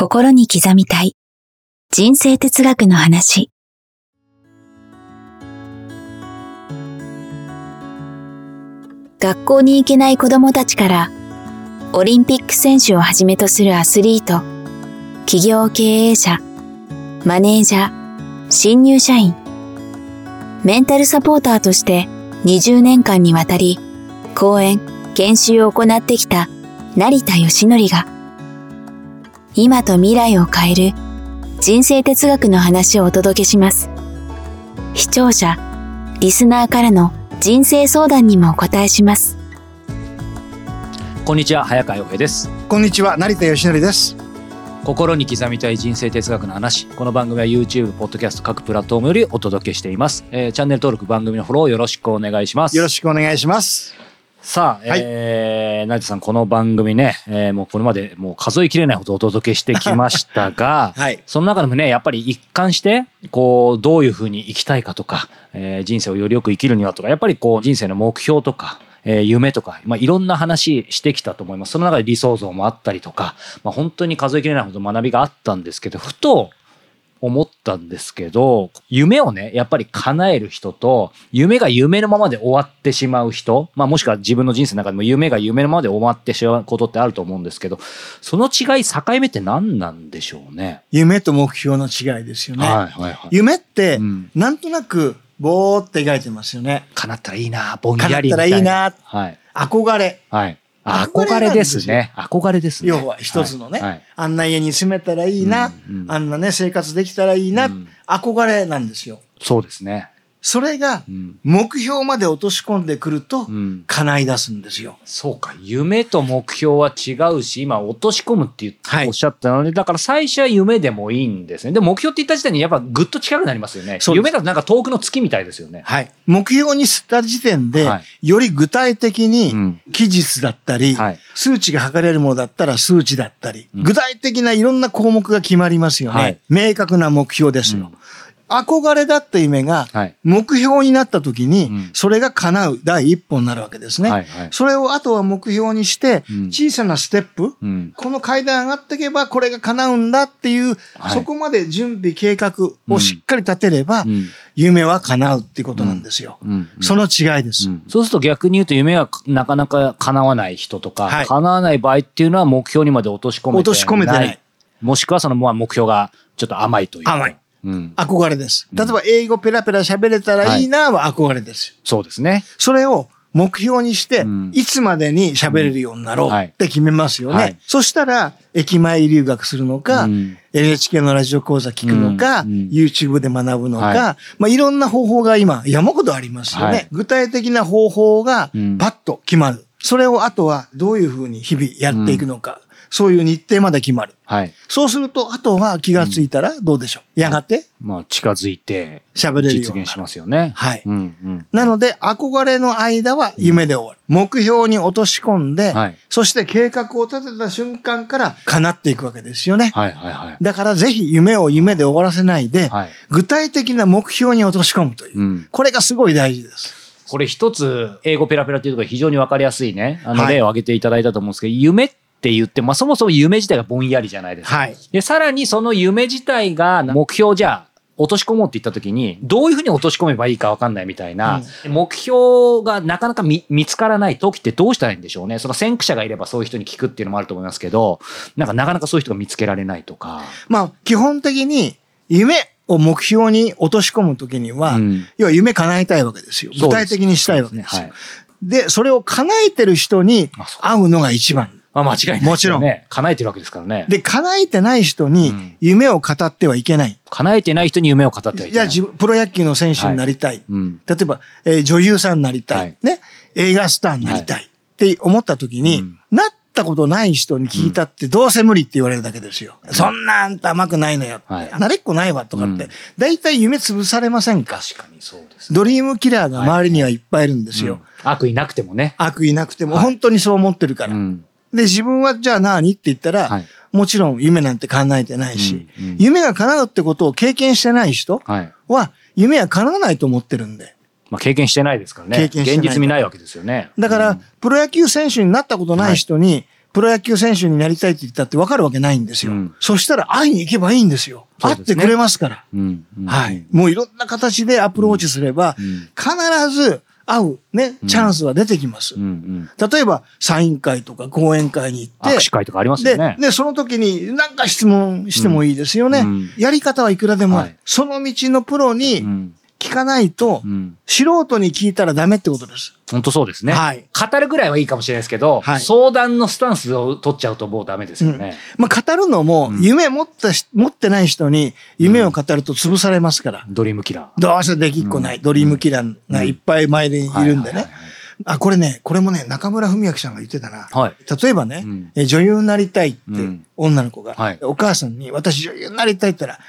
心に刻みたい。人生哲学の話。学校に行けない子供たちからオリンピック選手をはじめとするアスリート企業経営者マネージャー新入社員。メンタルサポーターとして20年間にわたり講演研修を行ってきた成田義則が今と未来を変える人生哲学の話をお届けします。視聴者、リスナーからの人生相談にもお答えします。こんにちは早川洋平です。こんにちは成田義則です。心に刻みたい人生哲学の話。この番組は YouTube ポッドキャスト各プラットフォームよりお届けしています、えーチャンネル登録番組のフォローよろしくお願いします。よろしくお願いしますさあ、はいえー、成田さんこの番組ね、えーもうこれまでもう数えきれないほどお届けしてきましたが、はいその中でもねやっぱり一貫してこうどういうふうに生きたいかとか、えー人生をよりよく生きるにはとかやっぱりこう人生の目標とかえー夢とか、まあ、いろんな話してきたと思います。その中で理想像もあったりとか、まあ、本当に数えきれないほど学びがあったんですけど、ふと思ったんですけど、夢をね、やっぱり叶える人と、夢が夢のままで終わってしまう人、まあもしくは自分の人生の中でも夢が夢のままで終わってしまうことってあると思うんですけど、その違い、境目って何なんでしょうね？夢と目標の違いですよね、はいはいはい。夢って、うんなんとなくぼーって描いてますよね叶ったらいいな、ぼんやりみたいな。叶ったらいいなはい。憧れはい。憧憧れですね。憧れですね。要は一つのね、はい。はい。あんな家に住めたらいいな、うんうん。あんなね生活できたらいいな、うん。憧れなんですよ。そうですね。それがうん。目標まで落とし込んでくるとうん。叶い出すんですよ、そうか。夢と目標は違うし、今落とし込むって言っはいおっしゃったので、だから最初は夢でもいいんですね。でも目標って言った時点にやっぱぐっと近くなりますよね。夢がなんか遠くの月みたいですよね。はい。目標にした時点で、はより具体的にうん期日だったり、はい数値が測れるものだったら数値だったり、うん具体的ないろんな項目が決まりますよね。はい明確な目標ですよ。憧れだった夢がはい。目標になった時に、うんそれが叶う第一歩になるわけですね。はいはい。それをあとは目標にしてうん、小さなステップ、うん。この階段上がっていけばこれが叶うんだっていう、はいそこまで準備計画をしっかり立てれば、うん。夢は叶うっていうことなんですよ。うん。その違いです。うんそうすると逆に言うと夢がなかなか叶わない人とか、はい叶わない場合っていうのは目標にまで落とし込めてない。落とし込めてないもしくはそのまあ目標がちょっと甘いというか。甘い。うん。憧れです。例えば英語ペラペラ喋れたらいいなは憧れですよ。そうですね。それを目標にしてうん、いつまでに喋れるようになろうはいって決めますよはいね。そしたら、駅前留学するのか、うん NHK のラジオ講座聞くのか、うんうん YouTube で学ぶのはか、まあいろんな方法が今山ほどありますよはいね。具体的な方法がうんパッと決まる。それをあとはどういうふうに日々やっていくのか、そういう日程まで決まる。はい。そうすると、あとは気がついたらどうでしょう？やがて？まあ近づいて喋れるようになる実現しますよね。はいうんうん。なので、憧れの間は夢で終わる。目標に落とし込んで、はいそして計画を立てた瞬間から叶っていくわけですよね。はいはいはい。だからぜひ夢を夢で終わらせないで、はい。具体的な目標に落とし込むという。うん。これがすごい大事です。これ一つ、英語ペラペラっていうところ非常にわかりやすいね、あのはい例を挙げていただいたと思うんですけど、夢って言って、まあそもそも夢自体がぼんやりじゃないですか。はい。で、さらにその夢自体が目標じゃあ、落とし込もうって言った時に、どういうふうに落とし込めばいいかわかんないみたいな、目標がなかなか見見つからない時ってどうしたらいいんでしょうね。その先駆者がいればそういう人に聞くっていうのもあると思いますけど、なんかなかなかそういう人が見つけられないとか。まあ、基本的に夢を目標に落とし込むときには、うん要は夢叶えたいわけですよ。具体的にしたいわけですよ。そうね。でそれを叶えてる人に会うのが一番。まあ間違いないね。もちろん叶えてるわけですからね。で、叶えてない人にうん夢を語ってはいけない。叶えてない人に夢を語ってはいけない。いや、自分、プロ野球の選手になりたい。うん。例えば、えー女優さんになりたい。はいね。映画スターになりたい。って思った時に、うんなったことない人に聞いたってどうせ無理って言われるだけですよ。そんなあんた甘くないのよ。はい慣れっこないわとかってうん。大体、夢潰されませんか？確かにそうですね。ドリームキラーが周りにはいっぱいいるんですよ。うん悪意なくてもね。悪意なくても、はい本当にそう思ってるから。うん。で、自分はじゃあ何って言ったら、はいもちろん夢なんて考えてないし、うんうん夢が叶うってことを経験してない人はい。は、夢は叶わないと思ってるんで。まあ経験してないですからね。経験してない現実見ないわけですよね。だから、うんプロ野球選手になったことない人に、プロ野球選手になりたいって言ったって分かるわけないんですよ。うんそしたら会いに行けばいいんですよ。すね会ってくれますから。うん。うんはい。。もういろんな形でアプローチすれば、うん必ず会うね、チャンスは出てきます。うんうん。例えば、サイン会とか講演会に行って、握手会とかありますよでね、。で、その時に何か質問してもいいですよね。うんやり方はいくらでもある、はいその道のプロうにん。聞かないと、うん。素人に聞いたらダメってことです。本当そうですね。はい語るぐらいはいいかもしれないですけど、はい相談のスタンスを取っちゃうともうダメですよね。まあ、語るのも、うん夢持ったし、持ってない人に夢を語ると潰されますから。ドリームキラー。どうせできっこない、ドリームキラーがいっぱい前にいるんでね。あ、これね、これもね、中村文明さんが言ってたな。はい。例えばね、うんえ女優になりたいってうん女の子が、はいお母さんに私女優になりたいって言ったら、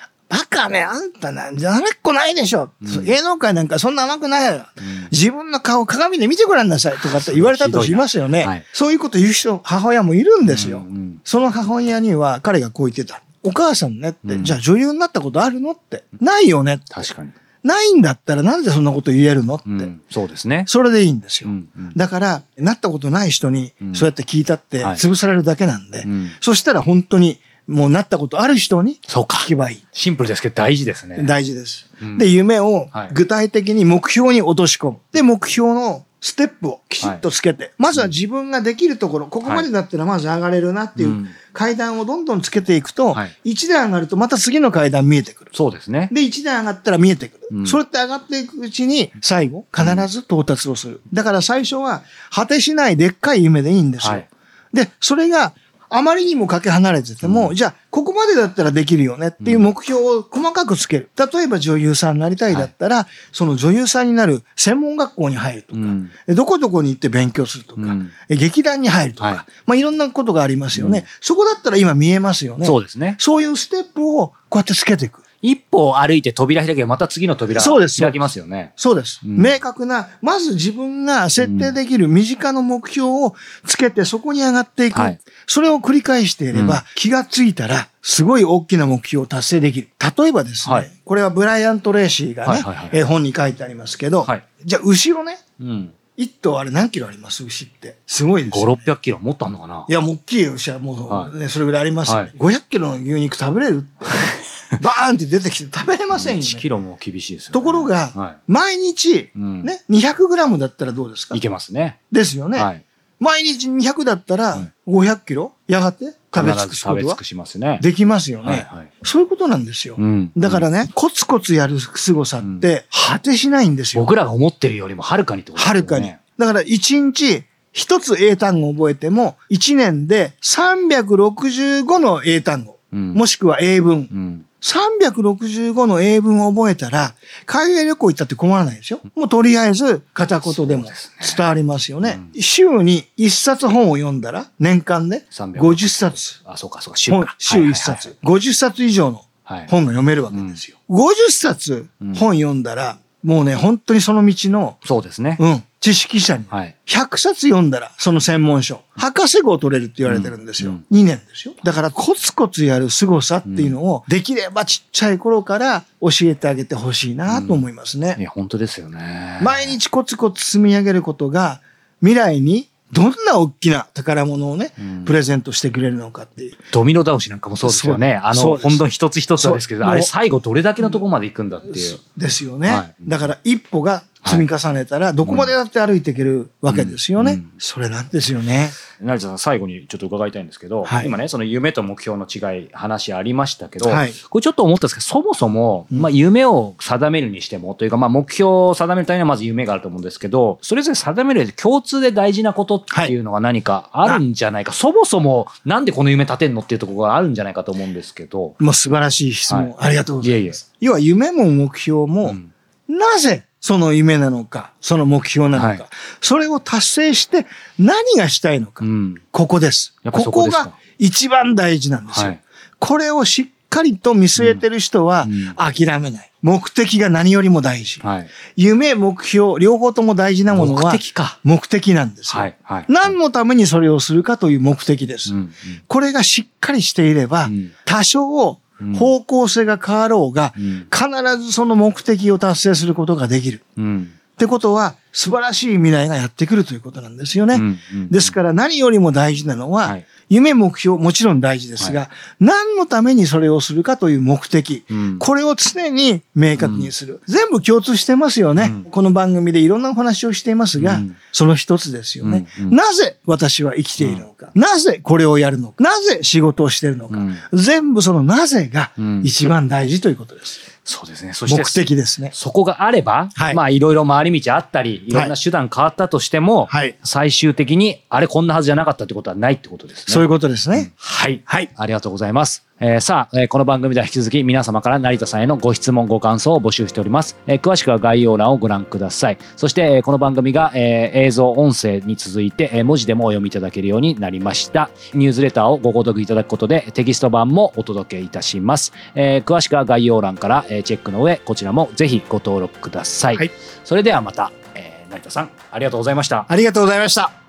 バカね、あんたな、なれっこないでしょ、芸能界なんかそんな甘くないよ、自分の顔鏡で見てごらんなさいとかって言われたとしますよね。はいそういうこと言う人、母親もいるんですよ。うんうんその母親には彼がこう言ってた。お母さんねって、うんじゃあ女優になったことあるのって。ないよねって。確かに。ないんだったらなんでそんなこと言えるのって。うん。そうですね。それでいいんですよ。うんうんだから、なったことない人にうんそうやって聞いたってはい潰されるだけなんで、うんそしたら本当にもうなったことある人にそうか聞けばいい。シンプルですけど大事ですね。大事です。うんで、夢をはい具体的に目標に落とし込む。で、目標のステップをきちっとつけて、まずは自分ができるところ、ここまでだったらまず上がれるなっていううん階段をどんどんつけていくと、はい一段上がるとまた次の階段見えてくる。そうですね。で、一段上がったら見えてくる。うんそうやって上がっていくうちに、最後、必ず到達をする。だから最初は、果てしないでっかい夢でいいんですよ。はいで、それがあまりにもかけ離れてても、じゃあ、ここまでだったらできるよねっていう目標を細かくつける。例えば女優さんになりたいだったら、その女優さんになる専門学校に入るとか、うんえどこどこに行って勉強するとか、うんえ劇団に入るとか、はいまあいろんなことがありますよね。そこだったら今見えますよね。そうですね。そういうステップをこうやってつけていく。一歩歩いて扉開けばまた次の扉開きますよね。そうです。うん明確な、まず自分が設定できる身近な目標をつけてそこに上がっていく。はいそれを繰り返していれば、うん気がついたら、すごい大きな目標を達成できる。例えばですね、はいこれはブライアント・レーシーがね、えー本に書いてありますけど、はいじゃあ牛をね、うん。一頭あれ何キロあります牛って。すごいです5、よ、ね。600キロもっとあんのかないや、もう大きい牛はもう、ねはそれぐらいありますよ、ねはい500キロの牛肉食べれる。バーンって出てきて食べれませんよ1キね。ロも厳しいですよね。ところが、は毎日、うんね、200グラムだったらどうですか？い。いけますね。ですよね。はい。毎日200だったらはい500キロ？やがて？食べ尽必くすことはず食べ尽くしますね。できますよね。はいはい。そういうことなんですよ。うん。だからね、コツコツやる凄さって果てしないんですよ。僕らが思ってるよりもはるかにってことですよね。はるかに。だから1日一つ英単語を覚えても、1年で365の英単語、うん。もしくは英文、うん。365の英文を覚えたら、海外旅行行ったって困らないですよ。もうとりあえず片言でも伝わりますよね。週に1冊本を読んだら、年間で50冊。あ、そうか、そうか、週本か。週1冊。50冊以上のはい。はい。本が読めるわけですよ。50冊本読んだら、もうね、本当にその道の、そうですね。うん、知識者に。はい。100冊読んだら、その専門書。博士号を取れるって言われてるんですよ。うん2年ですよ。だから、コツコツやる凄さっていうのを、できればちっちゃい頃から教えてあげてほしいなと思いますね。いや、本当ですよね。毎日コツコツ積み上げることが、未来にどんな大きな宝物をね、うんプレゼントしてくれるのかっていう。ドミノ倒しなんかもそうですよね。あの、本当に一つ一つはですけど、あれ最後どれだけのところまで行くんだっていう。ですよね。はいだから一歩が積み重ねたら、どこまでだって歩いていけるわけですよね。うん。うんそれなんですよね。成田さん、最後にちょっと伺いたいんですけど、はい。今ね、その夢と目標の違い、話ありましたけど、はい。これちょっと思ったんですけど、そもそも、うん。まあ夢を定めるにしても、というか、まあ目標を定めるためにはまず夢があると思うんですけど、それぞれ定める共通で大事なことっていうのが何かあるんじゃないか、そもそもなんでこの夢立てんのっていうところがあるんじゃないかと思うんですけど、もう素晴らしい質問、はい。ありがとうございます。いえいえ。要は夢も目標も、うん。なぜその夢なのか、その目標なのか、はいそれを達成して何がしたいのか、うん。ここです。ここが一番大事なんですよ。はいこれをしっかりと見据えてる人はうん諦めない。目的が何よりも大事。はい。夢、目標、両方とも大事なものは目的か。目的なんですよ。何のためにそれをするかという目的です。うんこれがしっかりしていれば、うん多少うん方向性が変わろうが、うん必ずその目的を達成することができる。うん。ってことは素晴らしい未来がやってくるということなんですよね。うんうんですから何よりも大事なのは、はい。夢目標もちろん大事ですが、何のためにそれをするかという目的、うん。これを常に明確にする。全部共通してますよね、うん。この番組でいろんなお話をしていますが、うん。その一つですよね、うんうん。なぜ私は生きているのか、なぜこれをやるのか、なぜ仕事をしているのか、うん。全部そのなぜがうん。一番大事ということです。そうですね。そして目的ですね。そこがあれば、はいまあいろいろ回り道あったり、いろんな手段変わったとしても、はい最終的にあれこんなはずじゃなかったってことはないってことですね。そういうことですね。はい。はい。ありがとうございます。えーさあ、えーこの番組では引き続き皆様から成田さんへのご質問、ご感想を募集しております。えー詳しくは概要欄をご覧ください。そして、えーこの番組が、えー映像、音声に続いて、えー文字でもお読みいただけるようになりました。ニュースレターをご購読いただくことでテキスト版もお届けいたします。えー詳しくは概要欄から、えーチェックの上、こちらもぜひご登録ください。はいそれではまた、えー成田さん、ありがとうございました。ありがとうございました。